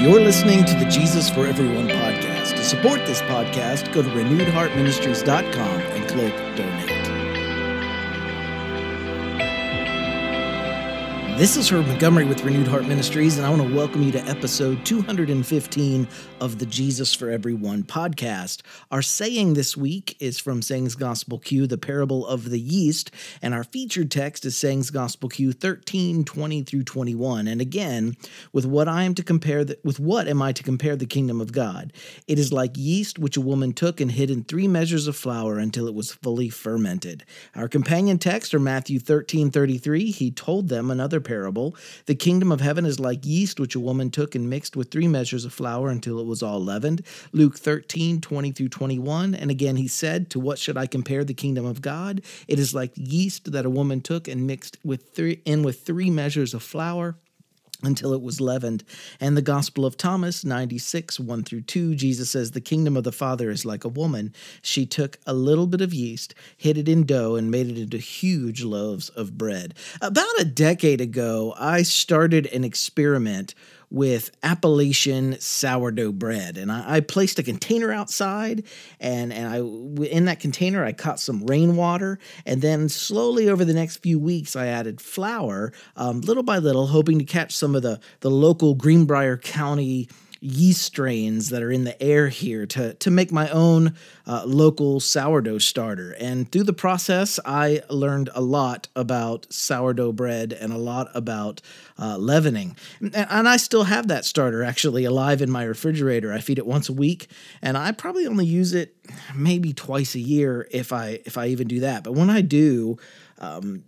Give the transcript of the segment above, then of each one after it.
You're listening to the Jesus for Everyone podcast. To support this podcast, go to renewedheartministries.com and click donate. This is Herb Montgomery with Renewed Heart Ministries, and I want to welcome you to episode 215 of the Jesus for Everyone podcast. Our saying this week is from Sayings Gospel Q, the parable of the yeast, and our featured text is Sayings Gospel Q 13, 20 through 21. And again, with what I am to compare, the, with what am I to compare the kingdom of God? It is like yeast which a woman took and hid in three measures of flour until it was fully fermented. Our companion text are Matthew 13, 33. He told them another parable. The kingdom of heaven is like yeast which a woman took and mixed with three measures of flour until it was all leavened. Luke 13, 20 through 21. And again he said, To what should I compare the kingdom of God? It is like yeast that a woman took and mixed with three in with three measures of flour until it was leavened. And the Gospel of Thomas 96, 1 through 2, Jesus says, The kingdom of the Father is like a woman. She took a little bit of yeast, hid it in dough, and made it into huge loaves of bread. About a decade ago, I started an experiment with Appalachian sourdough bread. And I, I, placed a container outside, and, and I in that container I caught some rainwater, and then slowly over the next few weeks I added flour, um, little by little, hoping to catch some of the the local Greenbrier County yeast strains that are in the air here to, to make my own uh, local sourdough starter. And through the process, I learned a lot about sourdough bread and a lot about uh, leavening. And, and I still have that starter actually alive in my refrigerator. I feed it once a week, and I probably only use it maybe twice a year if I if I even do that. But when I do, um,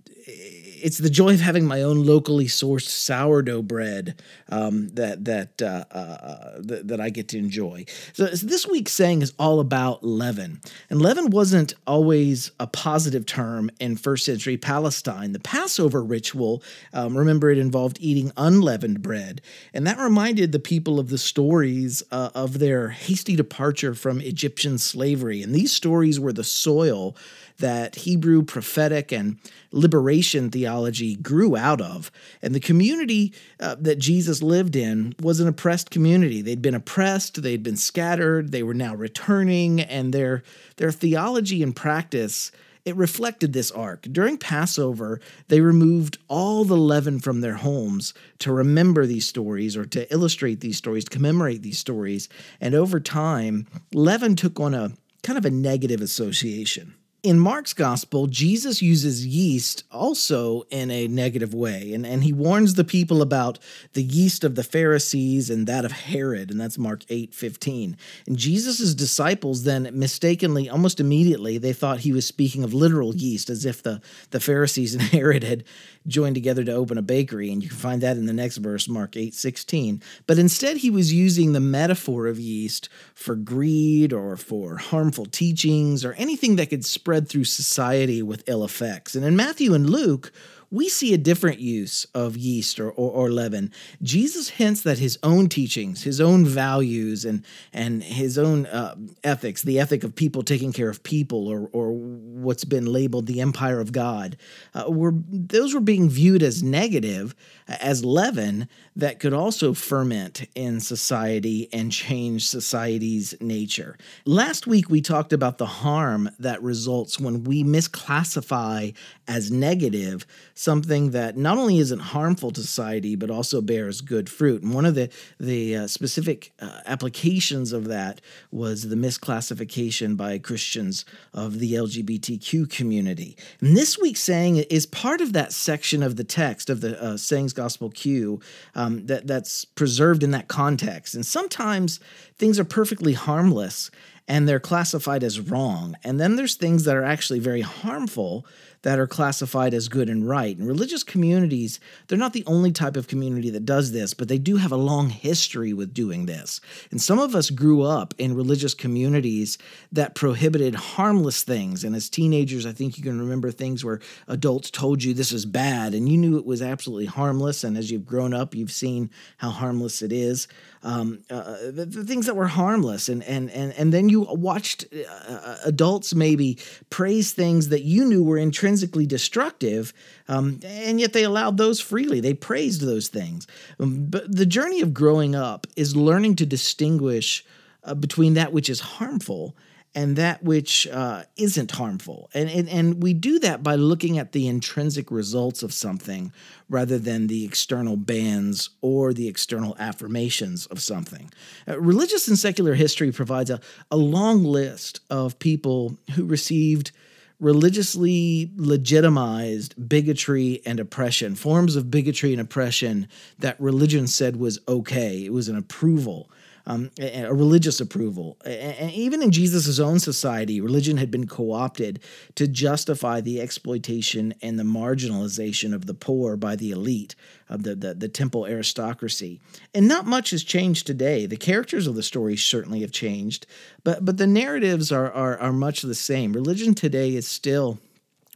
it's the joy of having my own locally sourced sourdough bread um, that that, uh, uh, that that I get to enjoy. So, so, this week's saying is all about leaven, and leaven wasn't always a positive term in first century Palestine. The Passover ritual, um, remember, it involved eating unleavened bread, and that reminded the people of the stories uh, of their hasty departure from Egyptian slavery. And these stories were the soil that Hebrew prophetic and liberation theology grew out of. And the community uh, that Jesus lived in was an oppressed community. They'd been oppressed, they'd been scattered, they were now returning, and their, their theology and practice. It reflected this arc. During Passover, they removed all the leaven from their homes to remember these stories or to illustrate these stories, to commemorate these stories. And over time, leaven took on a kind of a negative association in Mark's gospel, Jesus uses yeast also in a negative way, and, and he warns the people about the yeast of the Pharisees and that of Herod, and that's Mark 8 15. And Jesus' disciples then mistakenly, almost immediately, they thought he was speaking of literal yeast, as if the, the Pharisees and Herod had joined together to open a bakery, and you can find that in the next verse, Mark 8 16. But instead, he was using the metaphor of yeast for greed or for harmful teachings or anything that could spread through society with ill effects. And in Matthew and Luke, we see a different use of yeast or, or, or, leaven. Jesus hints that his own teachings, his own values, and, and his own uh, ethics, the ethic of people taking care of people, or, or what's been labeled the empire of God, uh, were those were being viewed as negative, as leaven that could also ferment in society and change society's nature. Last week, we talked about the harm that results when we misclassify as negative something that not only isn't harmful to society but also bears good fruit. And one of the the uh, specific uh, applications of that was the misclassification by Christians of the LGBTQ community. And this week's saying is part of that section of the text of the uh, sayings gospel Q um, that that's preserved in that context. And sometimes things are perfectly harmless and they're classified as wrong. And then there's things that are actually very harmful that are classified as good and right. And religious communities, they're not the only type of community that does this, but they do have a long history with doing this. And some of us grew up in religious communities that prohibited harmless things. And as teenagers, I think you can remember things where adults told you this is bad and you knew it was absolutely harmless. And as you've grown up, you've seen how harmless it is. Um, uh, the, the, things that were harmless, and and and and then you you watched uh, uh, adults maybe praise things that you knew were intrinsically destructive, um, and yet they allowed those freely. They praised those things. Um, but the journey of growing up is learning to distinguish uh, between that which is harmful and that which uh, not harmful. And, and, and we do that by looking at the intrinsic results of something rather than the external bans or the external affirmations of something. Uh, religious and secular history provides a, a long list of people who received religiously legitimized bigotry and oppression, forms of bigotry and oppression that religion said was okay. It was an approval um, a, religious approval. And even in Jesus' own society, religion had been co opted to justify the exploitation and the marginalization of the poor by the elite of the, the, the temple aristocracy. And not much has changed today. The characters of the story certainly have changed, but, but the narratives are, are, are much the same. Religion today is still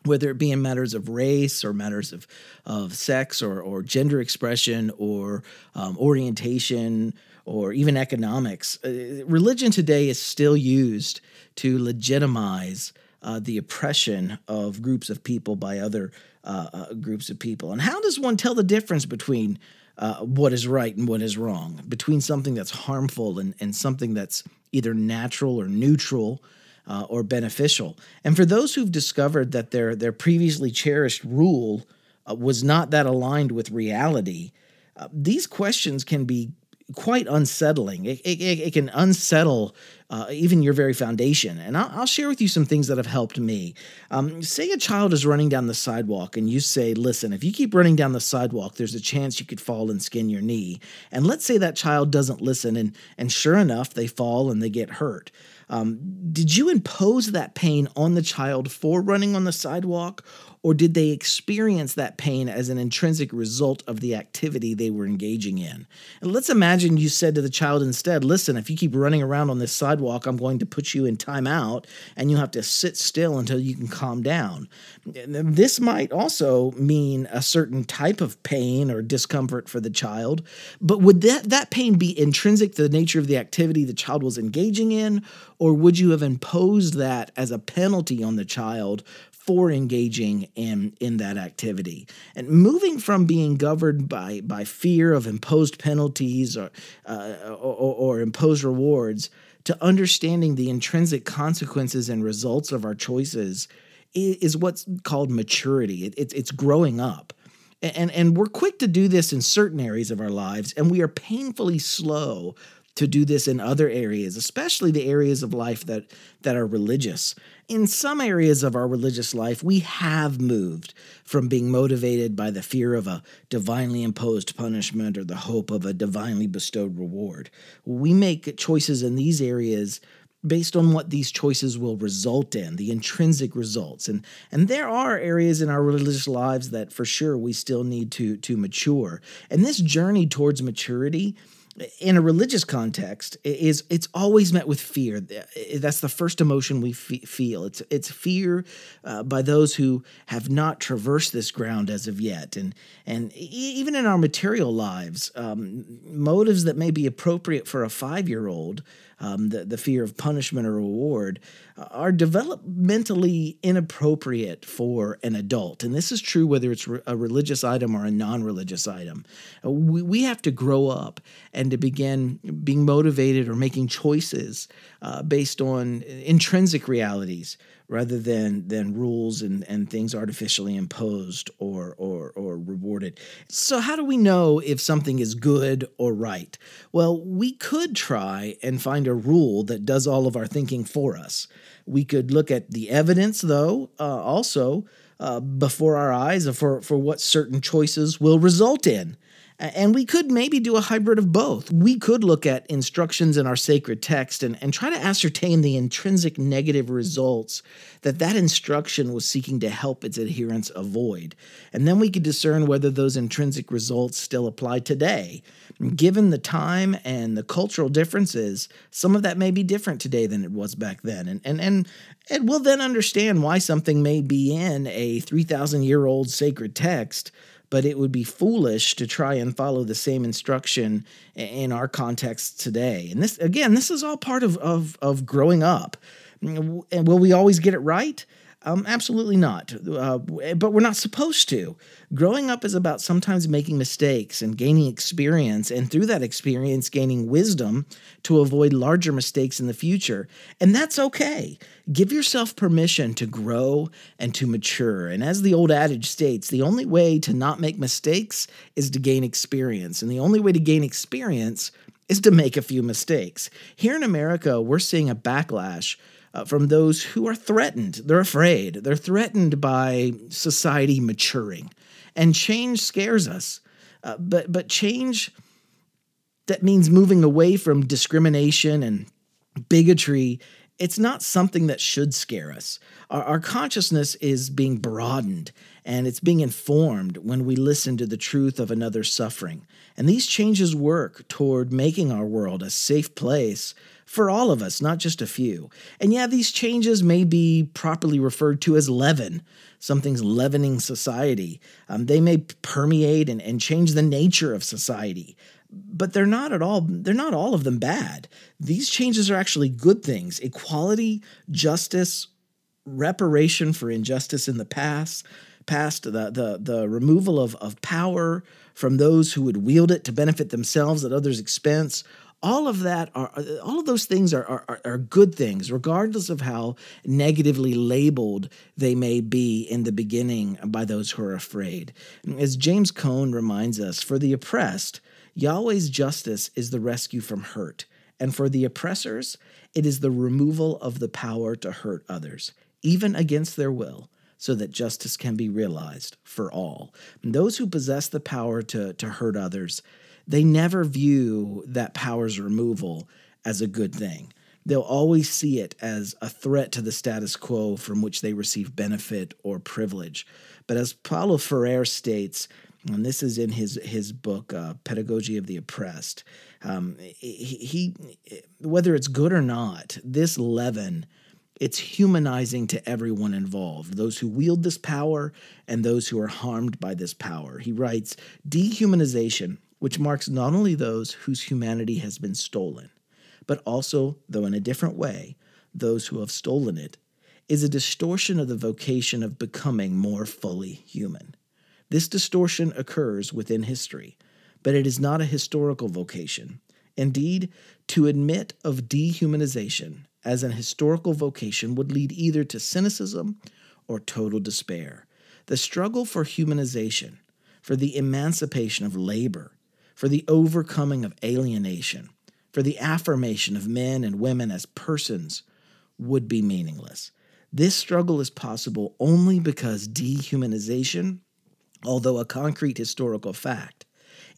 whether it be in matters of race or matters of, of sex or, or gender expression or um, orientation or even economics. Uh, religion today is still used to legitimize uh, the oppression of groups of people by other uh, uh groups of people. And how does one tell the difference between uh, what is right and what is wrong, between something that's harmful and, and something that's either natural or neutral? Uh, or beneficial. And for those who've discovered that their their previously cherished rule was not that aligned with reality, these questions can be quite unsettling. It, it, it can unsettle uh, even your very foundation. And I'll, I'll, share with you some things that have helped me. Um, say a child is running down the sidewalk, and you say, Listen, if you keep running down the sidewalk, there's a chance you could fall and skin your knee. And let's say that child doesn't listen, and, and sure enough, they fall and they get hurt. Um, did you impose that pain on the child for running on the sidewalk, or did they experience that pain as an intrinsic result of the activity they were engaging in? And let's imagine you said to the child instead, Listen, if you keep running around on this sidewalk, I'm going to put you in timeout and you have to sit still until you can calm down. This might also mean a certain type of pain or discomfort for the child, but would that, that pain be intrinsic to the nature of the activity the child was engaging in, or would you have imposed that as a penalty on the child for engaging in, in that activity. And moving from being governed by, by fear of imposed penalties or, uh, or, or imposed rewards to understanding the intrinsic consequences and results of our choices is what's called maturity. It, it, it's growing up. And, and we're quick to do this in certain areas of our lives, and we are painfully slow to do this in other areas, especially the areas of life that, that are religious. In some areas of our religious life, we have moved from being motivated by the fear of a divinely imposed punishment or the hope of a divinely bestowed reward. We make choices in these areas based on what these choices will result in, the intrinsic results. And and there are areas in our religious lives that for sure we still need to to mature. And this journey towards maturity in a religious context is it's always met with fear. That's the first emotion we feel. It's it's fear uh, by those who have not traversed this ground as of yet. And and even in our material lives um, motives that may be appropriate for a 5-year-old um, the, the fear of punishment or reward, uh, are developmentally inappropriate for an adult. And this is true whether it's a religious item or a non religious item. Uh, we, we have to grow up and to begin being motivated or making choices uh, based on intrinsic realities rather than than rules and, and things artificially imposed or, or or rewarded. So how do we know if something is good or right? Well, we could try and find a rule that does all of our thinking for us. We could look at the evidence, though, uh, also uh, before our eyes for, for what certain choices will result in. And we could maybe do a hybrid of both. We could look at instructions in our sacred text and, and try to ascertain the intrinsic negative results that that instruction was seeking to help its adherents avoid. And then we could discern whether those intrinsic results still apply today. Given the time and the cultural differences, some of that may be different today than it was back then. And, and, and, and we'll then understand why something may be in a 3,000 year old sacred text but it would be foolish to try and follow the same instruction in our context today. And this, again, this is all part of, of, of growing up. Mm, and will we always get it right? Um, absolutely not. Uh, but we're not supposed to. Growing up is about sometimes making mistakes and gaining experience, and through that experience, gaining wisdom to avoid larger mistakes in the future. And that's okay. Give yourself permission to grow and to mature. And as the old adage states, the only way to not make mistakes is to gain experience. And the only way to gain experience is to make a few mistakes. Here in America, we're seeing a backlash uh, from those who are threatened. They're afraid. They're threatened by society maturing. And change scares us. Uh, but, but change that means moving away from discrimination and bigotry it's not something that should scare us. Our, our, consciousness is being broadened and it's being informed when we listen to the truth of another's suffering. And these changes work toward making our world a safe place for all of us, not just a few. And yeah, these changes may be properly referred to as leaven. Something's leavening society. Um, they may permeate and, and change the nature of society but they're not at all they're not all of them bad. These changes are actually good things. Equality justice reparation for injustice in the past past the the, the removal of, of power from those who would wield it to benefit themselves at others expense. All of that are uh, all of those things are, are, are good things regardless of how negatively labeled they may be in the beginning by those who are afraid. As james cone reminds us for the oppressed yahweh's justice is the rescue from hurt and for the oppressors it is the removal of the power to hurt others even against their will so that justice can be realized for all and those who possess the power to, to hurt others they never view that power's removal as a good thing. They'll always see it as a threat to the status quo from which they receive benefit or privilege. But as Paulo Freire states, and this is in his his book uh, Pedagogy of the Oppressed, um, he, he whether it's good or not, this leaven it's humanizing to everyone involved, those who wield this power and those who are harmed by this power. He writes, dehumanization which marks not only those whose humanity has been stolen, but also, though in a different way, those who have stolen it, is a distortion of the vocation of becoming more fully human. This distortion occurs within history, but it is not a historical vocation. Indeed, to admit of dehumanization as an historical vocation would lead either to cynicism or total despair. The struggle for humanization, for the emancipation of labor, for the overcoming of alienation, for the affirmation of men and women as persons would be meaningless. This struggle is possible only because dehumanization, although a concrete historical fact,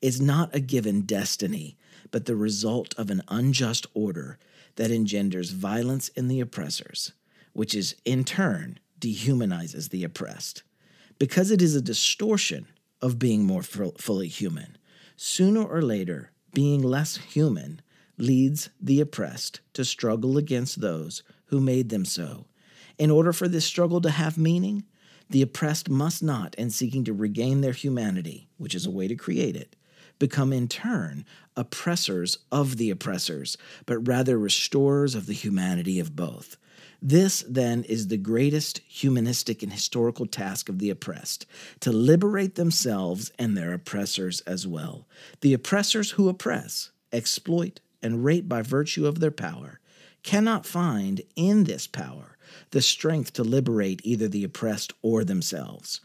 is not a given destiny, but the result of an unjust order that engenders violence in the oppressors, which is in turn dehumanizes the oppressed. Because it is a distortion of being more fully human, sooner or later, being less human leads the oppressed to struggle against those who made them so. In order for this struggle to have meaning, the oppressed must not, in seeking to regain their humanity, which is a way to create it, become in turn oppressors of the oppressors, but rather restorers of the humanity of both. This, then, is the greatest humanistic and historical task of the oppressed to liberate themselves and their oppressors as well. The oppressors who oppress, exploit, and rape by virtue of their power cannot find in this power the strength to liberate either the oppressed or themselves.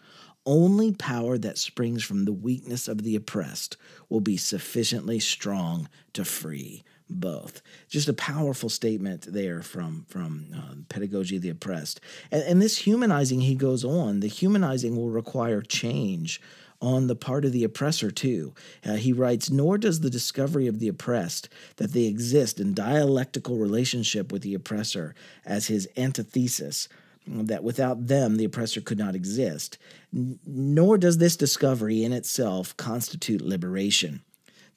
Only power that springs from the weakness of the oppressed will be sufficiently strong to free both. Just a powerful statement there from from uh, pedagogy of the oppressed, and, and this humanizing. He goes on. The humanizing will require change on the part of the oppressor, too. Uh, he writes, Nor does the discovery of the oppressed that they exist in dialectical relationship with the oppressor as his antithesis, that without them the oppressor could not exist, nor does this discovery in itself constitute liberation.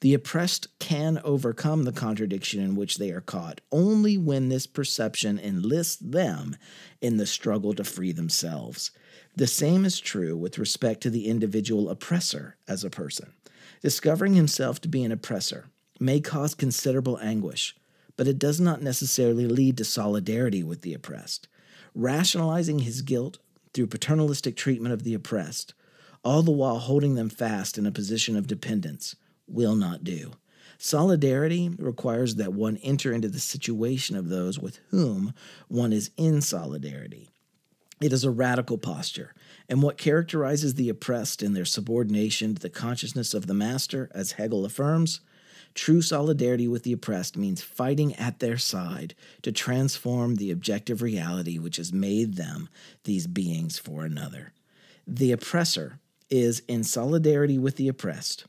The oppressed can overcome the contradiction in which they are caught only when this perception enlists them in the struggle to free themselves. The same is true with respect to the individual oppressor as a person. Discovering himself to be an oppressor may cause considerable anguish, but it does not necessarily lead to solidarity with the oppressed. Rationalizing his guilt through paternalistic treatment of the oppressed, all the while holding them fast in a position of dependence, will not do. Solidarity requires that one enter into the situation of those with whom one is in solidarity. It is a radical posture, and what characterizes the oppressed in their subordination to the consciousness of the master, as Hegel affirms, true solidarity with the oppressed means fighting at their side to transform the objective reality which has made them these beings for another. The oppressor is in solidarity with the oppressed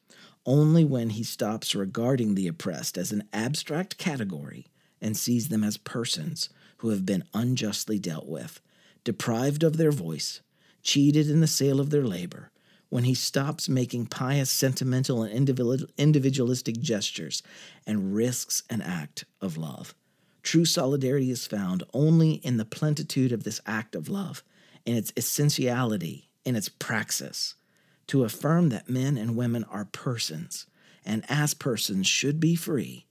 only when he stops regarding the oppressed as an abstract category and sees them as persons who have been unjustly dealt with, deprived of their voice, cheated in the sale of their labor, when he stops making pious, sentimental, and individualistic gestures and risks an act of love. True solidarity is found only in the plenitude of this act of love, in its essentiality, in its praxis to affirm that men and women are persons, and as persons should be free,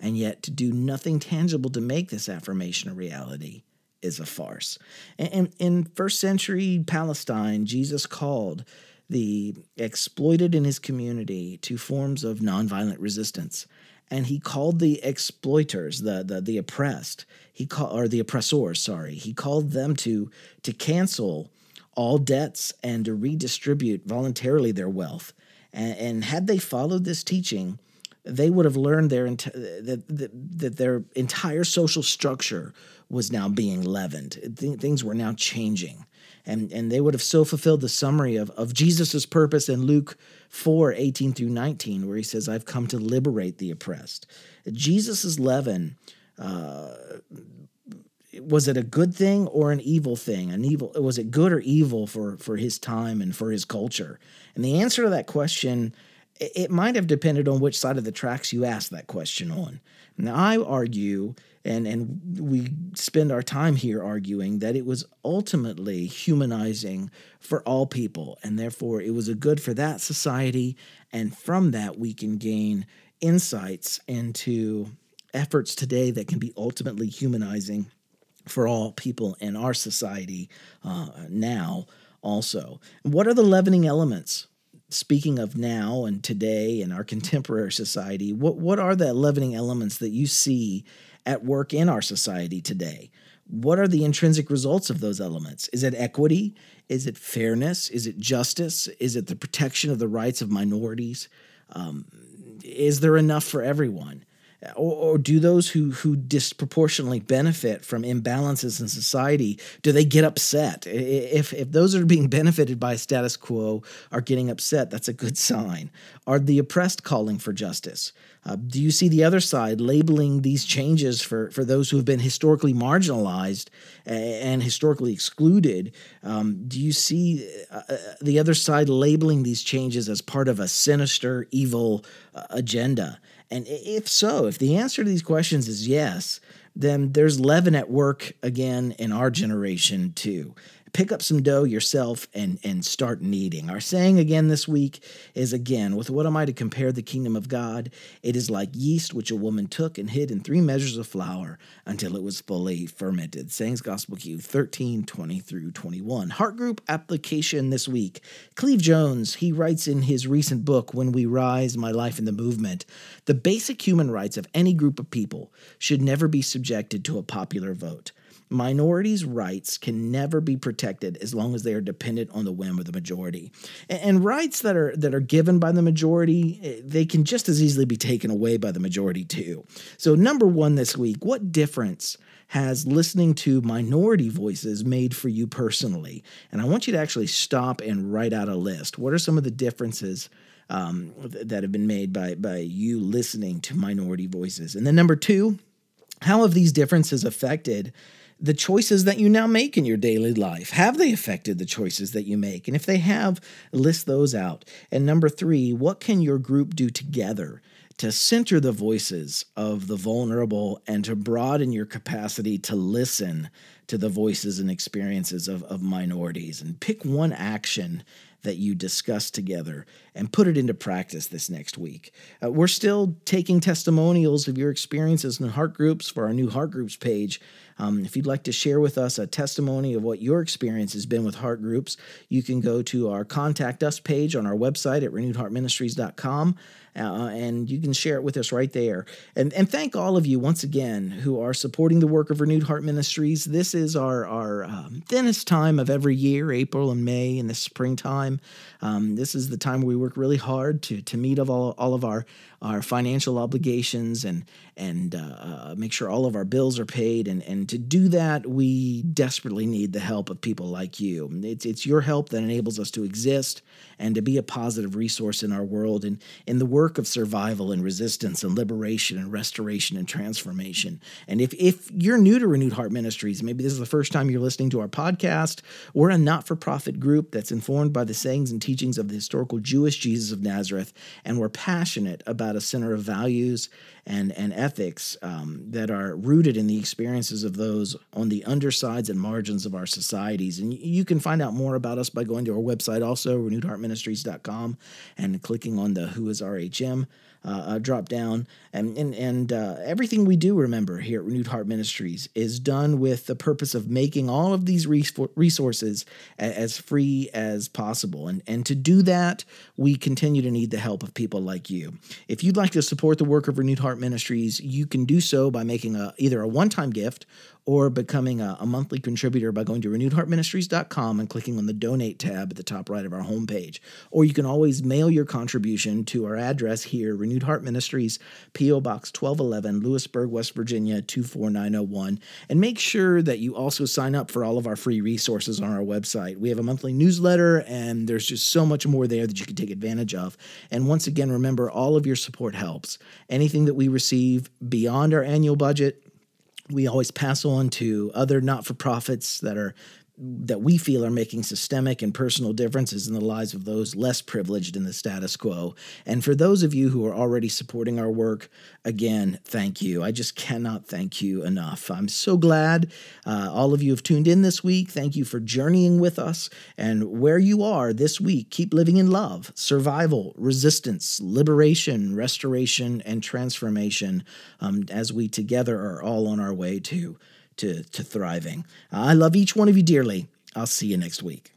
and yet to do nothing tangible to make this affirmation a reality is a farce. And in first century Palestine, Jesus called the exploited in his community to forms of nonviolent resistance. And he called the exploiters, the, the, the oppressed, he called or the oppressors, sorry, he called them to to cancel all debts and to redistribute voluntarily their wealth. And, and had they followed this teaching, they would have learned their that, that, that their entire social structure was now being leavened. Th- things were now changing. And, and they would have so fulfilled the summary of, of Jesus' purpose in Luke 4 18 through 19, where he says, I've come to liberate the oppressed. Jesus' leaven uh, was it a good thing or an evil thing? An evil was it good or evil for for his time and for his culture? And the answer to that question it might have depended on which side of the tracks you asked that question on. Now I argue and and we spend our time here arguing that it was ultimately humanizing for all people and therefore it was a good for that society and from that we can gain insights into efforts today that can be ultimately humanizing for all people in our society uh, now also. What are the leavening elements? Speaking of now and today in our contemporary society, what, what are the leavening elements that you see at work in our society today? What are the intrinsic results of those elements? Is it equity? Is it fairness? Is it justice? Is it the protection of the rights of minorities? Um, is there enough for everyone? Or, or, do those who who disproportionately benefit from imbalances in society do they get upset? If if those that are being benefited by status quo are getting upset that's a good sign. Are the oppressed calling for justice? Uh, do you see the other side labeling these changes for for those who have been historically marginalized and historically excluded? Um, do you see uh, uh, the other side labeling these changes as part of a sinister evil uh, agenda and if so, if the answer to these questions is yes, then there's leaven at work again in our generation too pick up some dough yourself and, and start kneading. Our saying again this week is again, with what am I to compare the kingdom of God? It is like yeast which a woman took and hid in three measures of flour until it was fully fermented. Sayings Gospel Q 13, 20 through 21. Heart group application this week. Cleve Jones, he writes in his recent book, When We Rise My Life in the Movement, the basic human rights of any group of people should never be subjected to a popular vote. Minorities' rights can never be protected as long as they are dependent on the whim of the majority. And, rights that are that are given by the majority, eh, they can just as easily be taken away by the majority too. So number 1 this week, what difference has listening to minority voices made for you personally? And I want you to actually stop and write out a list. What are some of the differences um, that have been made by by you listening to minority voices? And then number two, how have these differences affected the choices that you now make in your daily life. Have they affected the choices that you make? And if they have, list those out. And number three, what can your group do together to center the voices of the vulnerable and to broaden your capacity to listen to the voices and experiences of, of minorities? And pick one action that you discuss together and put it into practice this next week. Uh, we're still taking testimonials of your experiences in heart groups for our new heart groups page. Um, if you'd like to share with us a testimony of what your experience has been with heart groups, you can go to our contact us page on our website at renewedheartministries.com. Uh, and you can share it with us right there. And, and thank all of you once again who are supporting the work of Renewed Heart Ministries. This is our, our um, thinnest time of every year, April and May in the springtime. Um, this is the time we work really hard to, to meet of all, all of our, our financial obligations and and uh, uh, make sure all of our bills are paid. And, and to do that, we desperately need the help of people like you. It's, it's your help that enables us to exist and to be a positive resource in our world and in the work of survival and resistance and liberation and restoration and transformation. And if, if you're new to Renewed Heart Ministries, maybe this is the first time you're listening to our podcast, we're a not for profit group that's informed by the sayings and teachings of the historical Jewish Jesus of Nazareth. And we're passionate about a center of values and, and ethics um, that are rooted in the experiences of those on the undersides and margins of our societies. And you can find out more about us by going to our website, also renewedheartministries.com, and clicking on the Who is RHM uh, uh, drop down. And, and, and uh, everything we do, remember, here at Renewed Heart Ministries is done with the purpose of making all of these resources as free as possible. And, and to do that, we continue to need the help of people like you. If you'd like to support the work of Renewed Heart Ministries, you can do so by making a, either a one time gift or becoming a, a, monthly contributor by going to renewedheartministries.com and clicking on the donate tab at the top right of our homepage. Or you can always mail your contribution to our address here, Renewed Heart Ministries, P.O. Box 1211, Lewisburg, West Virginia 24901. And make sure that you also sign up for all of our free resources on our website. We have a monthly newsletter, and there's just so much more there that you can take advantage of. And once again, remember, all of your support helps. Anything that we receive beyond our annual budget, we always pass on to other not for profits that are that we feel are making systemic and personal differences in the lives of those less privileged in the status quo. And for those of you who are already supporting our work, again, thank you. I just cannot thank you enough. I'm so glad uh, all of you have tuned in this week. Thank you for journeying with us. And where you are this week, keep living in love, survival, resistance, liberation, restoration, and transformation um, as we together are all on our way to to, to thriving. Uh, I love each one of you dearly. I'll see you next week.